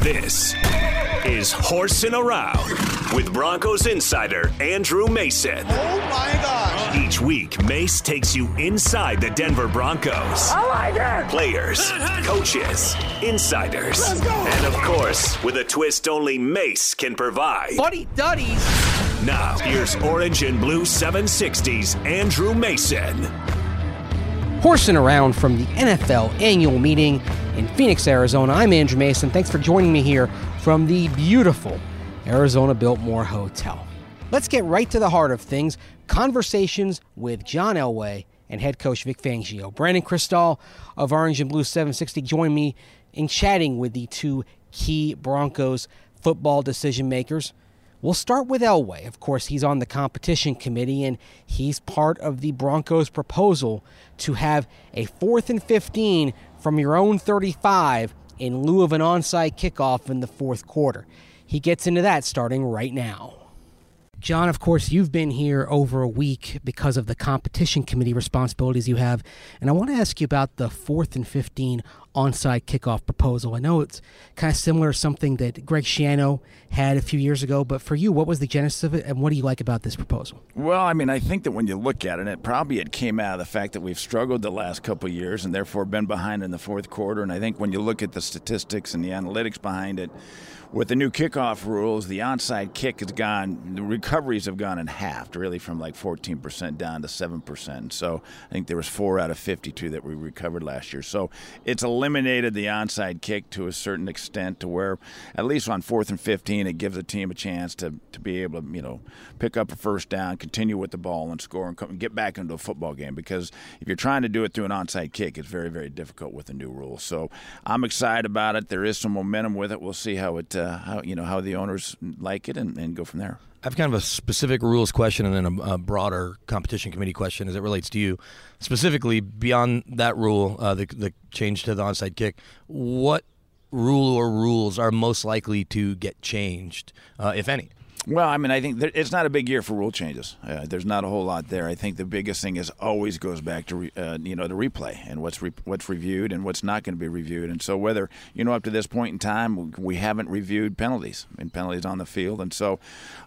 This is Horsing Around with Broncos insider Andrew Mason. Oh my gosh. Each week, Mace takes you inside the Denver Broncos. I like it. Players, coaches, insiders, Let's go. and of course, with a twist only Mace can provide. Buddy Duddies. Now, here's Orange and Blue 760's Andrew Mason. Horsing around from the NFL annual meeting in Phoenix, Arizona. I'm Andrew Mason. Thanks for joining me here from the beautiful Arizona Biltmore Hotel. Let's get right to the heart of things conversations with John Elway and head coach Vic Fangio. Brandon Krisztal of Orange and Blue 760 join me in chatting with the two key Broncos football decision makers. We'll start with Elway. Of course, he's on the competition committee and he's part of the Broncos' proposal to have a fourth and 15 from your own 35 in lieu of an onside kickoff in the fourth quarter. He gets into that starting right now. John, of course, you've been here over a week because of the competition committee responsibilities you have. And I want to ask you about the fourth and 15 onside kickoff proposal. I know it's kind of similar to something that Greg Schiano had a few years ago, but for you, what was the genesis of it and what do you like about this proposal? Well, I mean, I think that when you look at it, it probably it came out of the fact that we've struggled the last couple years and therefore been behind in the fourth quarter. And I think when you look at the statistics and the analytics behind it, with the new kickoff rules, the onside kick has gone, the recoveries have gone in half, really from like 14% down to 7%. So I think there was four out of 52 that we recovered last year. So it's eliminated the onside kick to a certain extent to where, at least on fourth and 15, it gives a team a chance to, to be able to, you know, pick up a first down, continue with the ball and score and, come, get back into a football game. Because if you're trying to do it through an onside kick, it's very, very difficult with the new rules. So I'm excited about it. There is some momentum with it. We'll see how it, uh, how you know, how the owners like it and, and go from there. I have kind of a specific rules question and then a, a, broader competition committee question as it relates to you. Specifically, beyond that rule, uh, the, the change to the onside kick, what rule or rules are most likely to get changed, uh, if any? Well, I mean, I think it's not a big year for rule changes. Uh, there's not a whole lot there. I think the biggest thing is always goes back to re, uh, you know the replay and what's re, what's reviewed and what's not going to be reviewed. And so whether you know up to this point in time we haven't reviewed penalties and penalties on the field. And so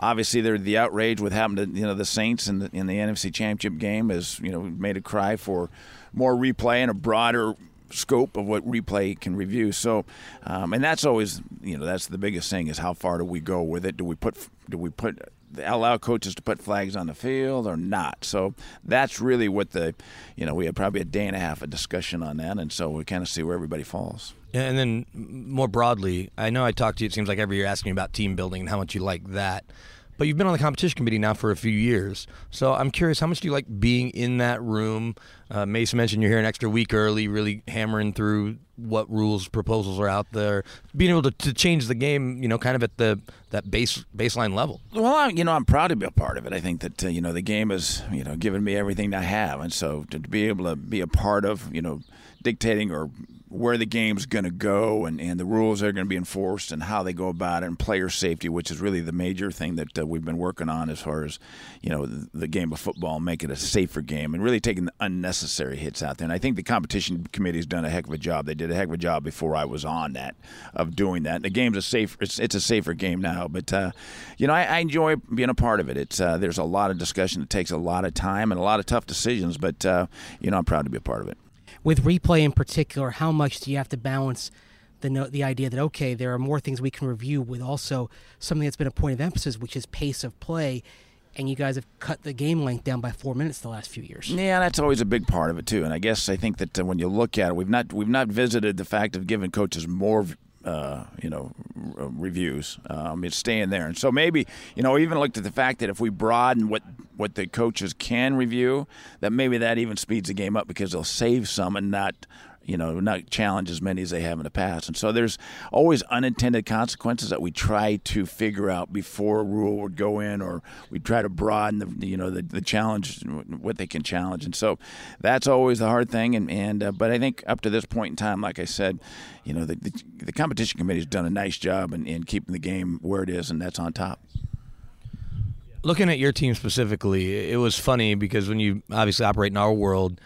obviously there the outrage with happened to you know the Saints in the, in the NFC Championship game is you know made a cry for more replay and a broader scope of what replay can review. So, um, and that's always you know that's the biggest thing is how far do we go with it? Do we put do we put allow coaches to put flags on the field or not? So that's really what the you know we had probably a day and a half of discussion on that, and so we kind of see where everybody falls. And then more broadly, I know I talk to you. It seems like every year you're asking about team building and how much you like that. But you've been on the competition committee now for a few years. So I'm curious, how much do you like being in that room? Uh, Mason mentioned you're here an extra week early, really hammering through what rules proposals are out there, being able to, to change the game, you know, kind of at the that base baseline level. Well, I, you know, I'm proud to be a part of it. I think that uh, you know the game has you know given me everything I have, and so to be able to be a part of you know dictating or where the game's going to go and, and the rules that are going to be enforced and how they go about it and player safety, which is really the major thing that uh, we've been working on as far as, you know, the, the, game of football, make it a safer game and really taking the unnecessary hits out there. And I think the competition committee's done a heck of a job. They did a heck of a job before I was on that of doing that. The game's a safe, it's, it's a safer game now. But, uh, you know, I, I, enjoy being a part of it. It's uh, There's a lot of discussion. It takes a lot of time and a lot of tough decisions. But, uh, you know, I'm proud to be a part of it with replay in particular, how much do you have to balance the the idea that okay, there are more things we can review with also something that's been a point of emphasis, which is pace of play. And you guys have cut the game length down by four minutes the last few years. Yeah, that's always a big part of it too. And I guess I think that uh, when you look at it, we've not we've not visited the fact of giving coaches more uh, you know, r- reviews. Um, it's staying there, and so maybe you know, even looked at the fact that if we broaden what what the coaches can review, that maybe that even speeds the game up because they'll save some and not you know, not challenge as many as they have in the past. And so there's always unintended consequences that we try to figure out before a rule would go in, or we try to broaden the, you know, the, the challenge, what they can challenge. And so that's always the hard thing. And, and uh, but I think up to this point in time, like I said, you know, the, the, the competition committee has done a nice job in, in keeping the game where it is, and that's on top. Looking at your team specifically, it was funny because when you obviously operate in our world,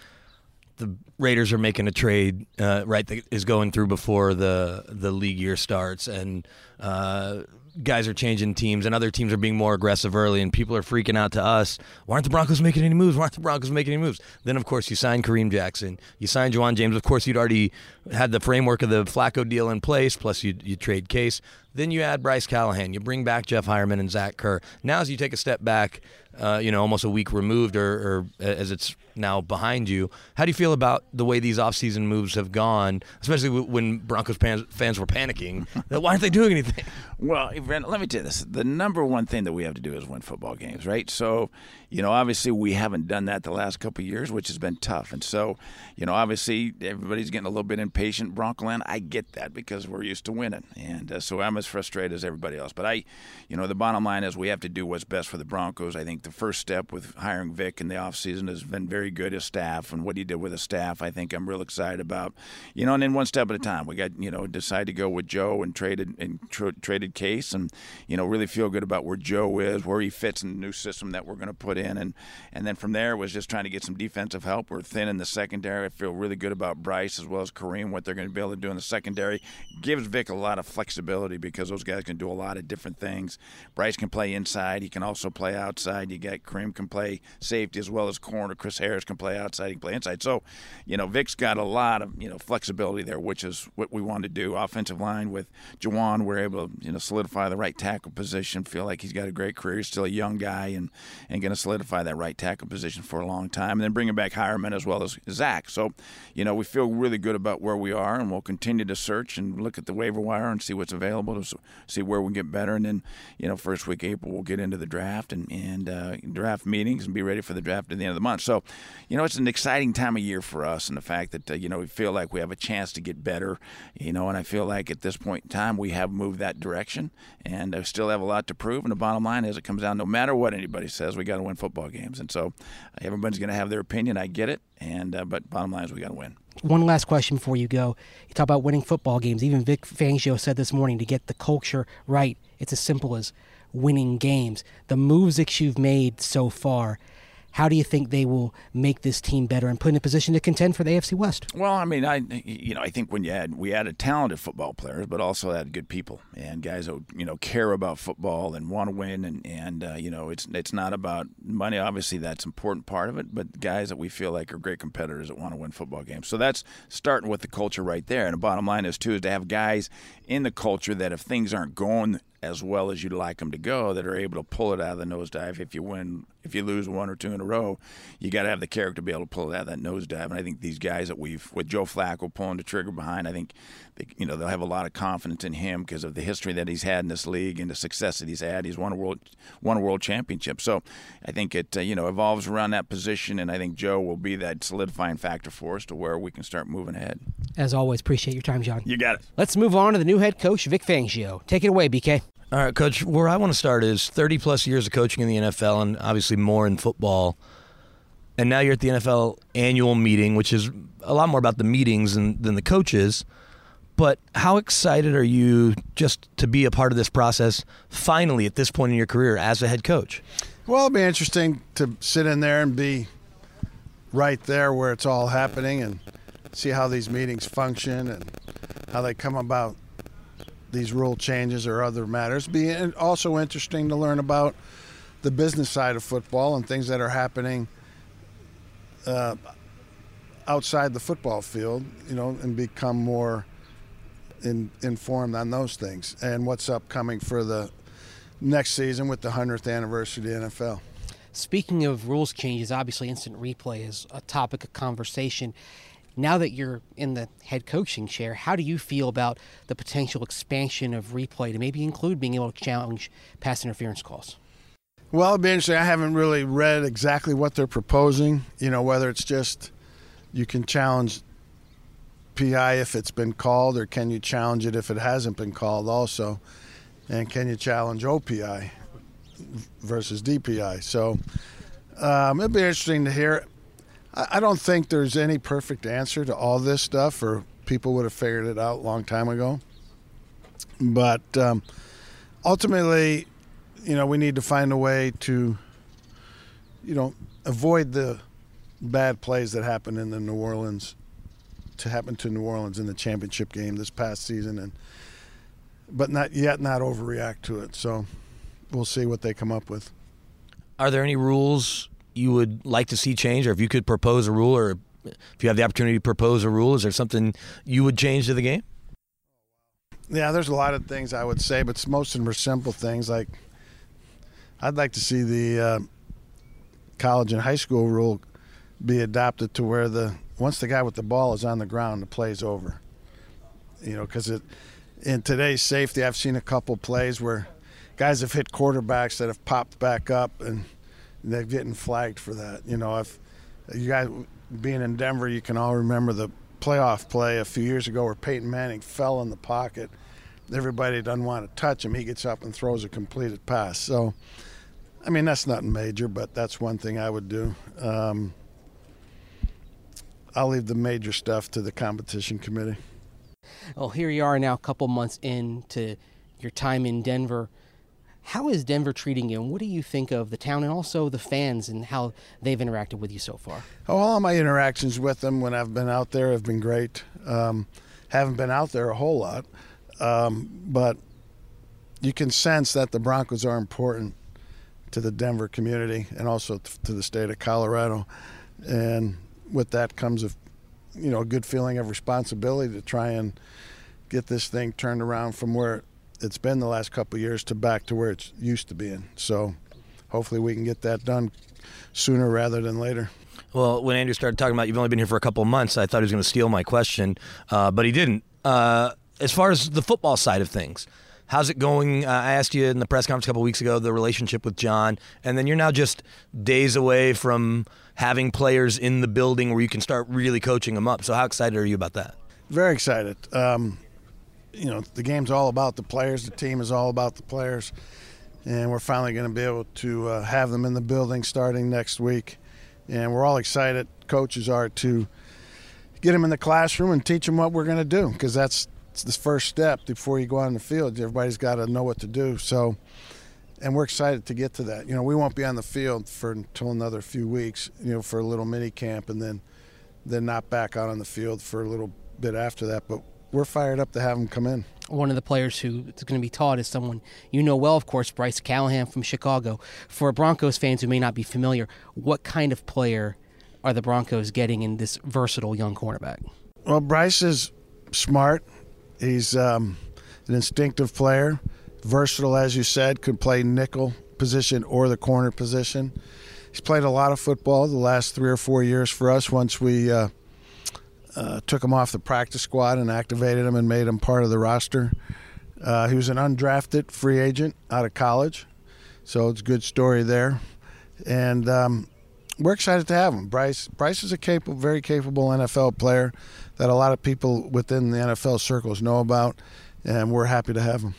the Raiders are making a trade, uh, right, that is going through before the the league year starts, and uh, guys are changing teams and other teams are being more aggressive early and people are freaking out to us. Why aren't the Broncos making any moves? Why aren't the Broncos making any moves? Then, of course, you sign Kareem Jackson. You sign Ja'Wuan James. Of course, you'd already had the framework of the Flacco deal in place, plus you, you trade Case. Then you add Bryce Callahan. You bring back Jeff Heuerman and Zach Kerr. Now, as you take a step back, uh, you know, almost a week removed or, or as it's now behind you, how do you feel about the way these offseason moves have gone, especially when Broncos fans were panicking? Why aren't they doing anything? Well, let me tell you this. The number one thing that we have to do is win football games, right? So, you know, obviously we haven't done that the last couple years, which has been tough. And so, you know, obviously everybody's getting a little bit impatient. Bronco land, I get that because we're used to winning. And uh, so I'm as frustrated as everybody else. But I, you know, the bottom line is we have to do what's best for the Broncos. I think the first step with hiring Vic in the offseason has been very good, his staff and what he did with the staff. I think I'm real excited about, you know, and then one step at a time. We got, you know, decided to go with Joe and traded and tra- traded Case and, you know, really feel good about where Joe is, where he fits in the new system that we're going to put in. And, and then from there was just trying to get some defensive help. We're thin in the secondary. I feel really good about Bryce as well as Kareem, what they're going to be able to do in the secondary. Gives Vic a lot of flexibility because those guys can do a lot of different things. Bryce can play inside. He can also play outside. You got Kareem can play safety as well as corner. Chris Harris can play outside. He can play inside. So, you know, Vic's got a lot of, you know, flexibility there, which is what we want to do. Offensive line with Ja'Wuan, we're able to, you know, solidify the right tackle position. Feel like he's got a great career. He's still a young guy and, and going to solidify that right tackle position for a long time. And then bringing back Heuerman as well as Zach. So, you know, we feel really good about where we are and we'll continue to search and look at the waiver wire and see what's available see where we can get better. And then, you know, first week April, we'll get into the draft and, and uh, draft meetings and be ready for the draft at the end of the month. So, you know, it's an exciting time of year for us and the fact that, uh, you know, we feel like we have a chance to get better, you know, and I feel like at this point in time we have moved that direction and I still have a lot to prove. And the bottom line is it comes down no matter what anybody says, we got to win football games. And so uh, everybody's going to have their opinion. I get it. And, uh, but bottom line is we got to win. One last question before you go. You talk about winning football games. Even Vic Fangio said this morning to get the culture right, it's as simple as winning games. The moves that you've made so far, how do you think they will make this team better and put in a position to contend for the AFC West? Well, I mean, I you know I think when you had we added talented football players, but also had good people and guys that you know care about football and want to win, and and uh, you know it's it's not about money. Obviously, that's an important part of it, but guys that we feel like are great competitors that want to win football games. So that's starting with the culture right there. And the bottom line is too is to have guys in the culture that if things aren't going as well as you'd like them to go that are able to pull it out of the nosedive. If you win, if you lose one or two in a row, you got to have the character to be able to pull it out of that nosedive. And I think these guys that we've, with Joe Flacco pulling the trigger behind, I think, they, you know, they'll have a lot of confidence in him because of the history that he's had in this league and the success that he's had. He's won a world, won a world championship. So I think it, uh, you know, evolves around that position. And I think Joe will be that solidifying factor for us to where we can start moving ahead. As always, appreciate your time, John. You got it. Let's move on to the new head coach, Vic Fangio. Take it away, BK. All right, Coach, where I want to start is 30 plus years of coaching in the NFL and obviously more in football. And now you're at the NFL annual meeting, which is a lot more about the meetings than, than the coaches. But how excited are you just to be a part of this process finally at this point in your career as a head coach? Well, it'll be interesting to sit in there and be right there where it's all happening and see how these meetings function and how they come about these rule changes or other matters. Be also interesting to learn about the business side of football and things that are happening uh, outside the football field, you know, and become more in, informed on those things and what's upcoming for the next season with the 100th anniversary of the NFL. Speaking of rules changes, obviously instant replay is a topic of conversation now that you're in the head coaching chair, how do you feel about the potential expansion of replay to maybe include being able to challenge pass interference calls? Well, it'd be interesting. I haven't really read exactly what they're proposing. You know, whether it's just you can challenge PI if it's been called, or can you challenge it if it hasn't been called also? And can you challenge OPI versus DPI? So um, it'd be interesting to hear. I don't think there's any perfect answer to all this stuff, or people would have figured it out a long time ago. But um, ultimately, you know, we need to find a way to, you know, avoid the bad plays that happened in the New Orleans to happen to New Orleans in the championship game this past season, and but not yet not overreact to it. So we'll see what they come up with. Are there any rules you would like to see change, or if you could propose a rule, or if you have the opportunity to propose a rule, is there something you would change to the game? Yeah, there's a lot of things I would say, but most of them are simple things. Like I'd like to see the uh, college and high school rule be adopted to where the once the guy with the ball is on the ground, the play's over. You know, because it in today's safety, I've seen a couple plays where guys have hit quarterbacks that have popped back up and they're getting flagged for that. You know, if you guys being in Denver, you can all remember the playoff play a few years ago where Peyton Manning fell in the pocket. Everybody doesn't want to touch him. He gets up and throws a completed pass. So, I mean, that's nothing major, but that's one thing I would do. Um, I'll leave the major stuff to the competition committee. Well, here you are now, a couple months into your time in Denver. How is Denver treating you, and what do you think of the town and also the fans and how they've interacted with you so far? Oh, all my interactions with them when I've been out there have been great. Um, haven't been out there a whole lot, um, but you can sense that the Broncos are important to the Denver community and also to the state of Colorado. And with that comes a, you know, a good feeling of responsibility to try and get this thing turned around from where it's been the last couple of years to back to where it's used to being. So hopefully we can get that done sooner rather than later. Well, when Andrew started talking about you've only been here for a couple of months, I thought he was going to steal my question, uh, but he didn't. Uh, as far as the football side of things, how's it going? Uh, I asked you in the press conference a couple of weeks ago the relationship with John, and then you're now just days away from having players in the building where you can start really coaching them up. So, how excited are you about that? Very excited. Um, you know, the game's all about the players. The team is all about the players, and we're finally going to be able to uh, have them in the building starting next week. And we're all excited. Coaches are to get them in the classroom and teach them what we're going to do because that's the first step before you go on the field. Everybody's got to know what to do. So, and we're excited to get to that. You know, we won't be on the field for until another few weeks. You know, for a little mini camp, and then then not back out on the field for a little bit after that. But we're fired up to have him come in. One of the players who is going to be taught is someone you know well, of course, Bryce Callahan from Chicago. For Broncos fans who may not be familiar, what kind of player are the Broncos getting in this versatile young cornerback? Well, Bryce is smart. He's um, an instinctive player, versatile, as you said, could play nickel position or the corner position. He's played a lot of football the last three or four years for us once we uh, uh, took him off the practice squad and activated him and made him part of the roster. Uh, he was an undrafted free agent out of college, so it's a good story there. And um, we're excited to have him. Bryce Bryce is a capable, very capable NFL player that a lot of people within the NFL circles know about, and we're happy to have him.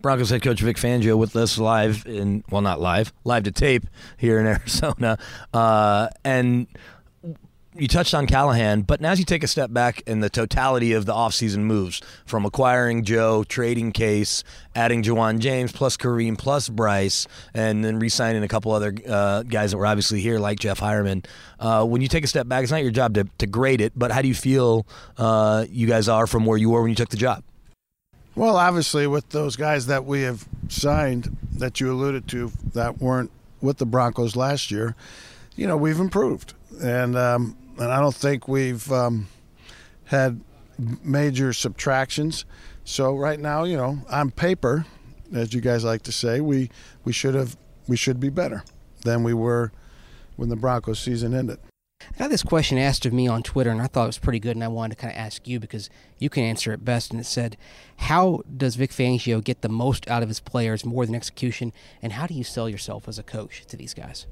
Broncos head coach Vic Fangio with us live in well, not live, live to tape here in Arizona, uh, and you touched on Callahan, but now as you take a step back in the totality of the offseason moves from acquiring Joe, trading Case, adding Ja'Wuan James, plus Kareem, plus Bryce, and then re signing a couple other uh, guys that were obviously here, like Jeff Heuerman. Uh, when you take a step back, it's not your job to, to grade it, but how do you feel uh, you guys are from where you were when you took the job? Well, obviously, with those guys that we have signed that you alluded to that weren't with the Broncos last year, you know, we've improved. And um, and I don't think we've um, had major subtractions. So right now, you know, on paper, as you guys like to say, we we should have we should be better than we were when the Broncos season ended. I got this question asked of me on Twitter, and I thought it was pretty good, and I wanted to kind of ask you because you can answer it best. And it said, "How does Vic Fangio get the most out of his players more than execution, and how do you sell yourself as a coach to these guys?"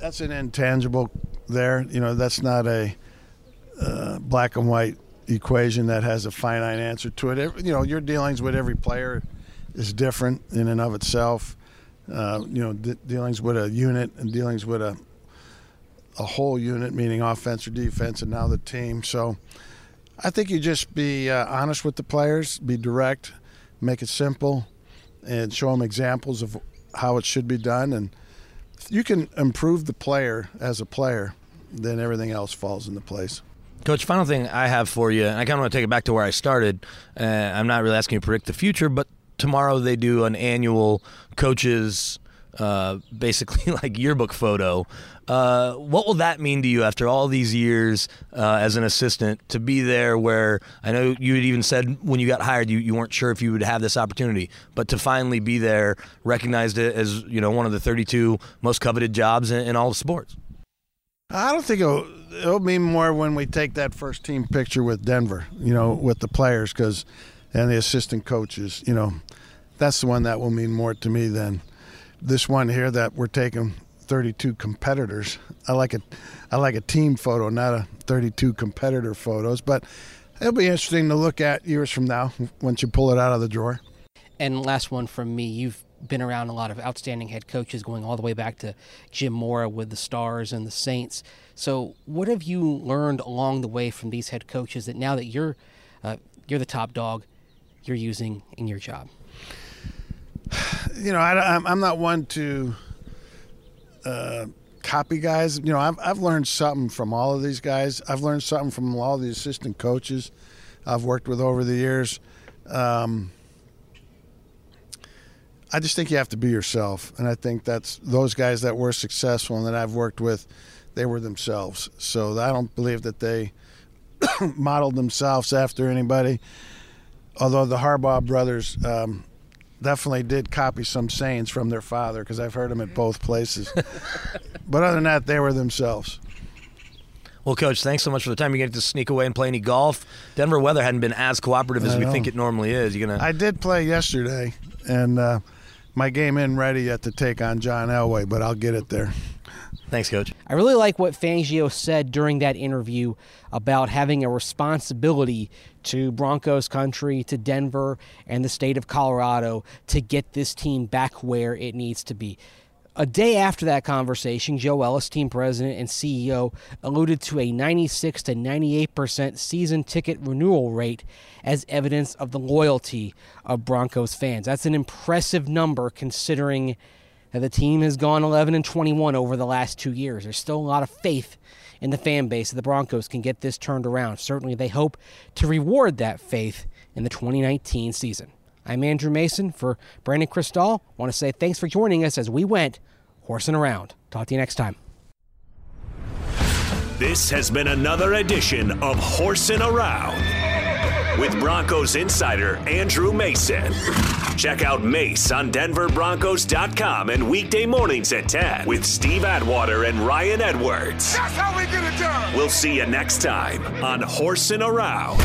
That's an intangible there. You know, that's not a uh, black and white equation that has a finite answer to it. You know, your dealings with every player is different in and of itself. Uh, you know, de- dealings with a unit and dealings with a a whole unit, meaning offense or defense, and now the team. So, I think you just be uh, honest with the players, be direct, make it simple, and show them examples of how it should be done, and if you can improve the player as a player, then everything else falls into place. Coach, final thing I have for you, and I kind of want to take it back to where I started. Uh, I'm not really asking you to predict the future, but tomorrow they do an annual coaches, uh, basically like yearbook photo. Uh, what will that mean to you after all these years uh, as an assistant to be there? Where I know you had even said when you got hired, you, you weren't sure if you would have this opportunity, but to finally be there, recognized it as you know one of the 32 most coveted jobs in, in all of sports. I don't think it'll, it'll mean more when we take that first team picture with Denver, you know, with the players because and the assistant coaches, you know, that's the one that will mean more to me than this one here that we're taking 32 competitors. I like a, I like a team photo, not a 32 competitor photos. But it'll be interesting to look at years from now once you pull it out of the drawer. And last one from me. You've been around a lot of outstanding head coaches, going all the way back to Jim Mora with the Stars and the Saints. So, what have you learned along the way from these head coaches that now that you're uh, you're the top dog, you're using in your job? You know, I, am not one to uh, copy guys. You know, I've, I've learned something from all of these guys. I've learned something from all the assistant coaches I've worked with over the years. Um, I just think you have to be yourself, and I think that's those guys that were successful and that I've worked with, they were themselves. So I don't believe that they modeled themselves after anybody. Although the Harbaugh brothers um, definitely did copy some sayings from their father because I've heard them at both places. but other than that, they were themselves. Well, Coach, thanks so much for the time. You get to sneak away and play any golf. Denver weather hadn't been as cooperative as we think it normally is. You gonna? I did play yesterday, and uh, my game in ready yet to take on John Elway, but I'll get it there. Thanks, Coach. I really like what Fangio said during that interview about having a responsibility to Broncos country, to Denver, and the state of Colorado to get this team back where it needs to be. A day after that conversation, Joe Ellis, team president and CEO, alluded to a 96 to 98% season ticket renewal rate as evidence of the loyalty of Broncos fans. That's an impressive number considering that the team has gone 11 and 21 over the last two years. There's still a lot of faith in the fan base that the Broncos can get this turned around. Certainly, they hope to reward that faith in the 2019 season. I'm Andrew Mason for Brandon Krisztal. I want to say thanks for joining us as we went horsing around. Talk to you next time. This has been another edition of Horsing Around with Broncos insider Andrew Mason. Check out Mace on DenverBroncos.com and weekday mornings at 10 with Steve Atwater and Ryan Edwards. That's how we get it done. We'll see you next time on Horsing Around.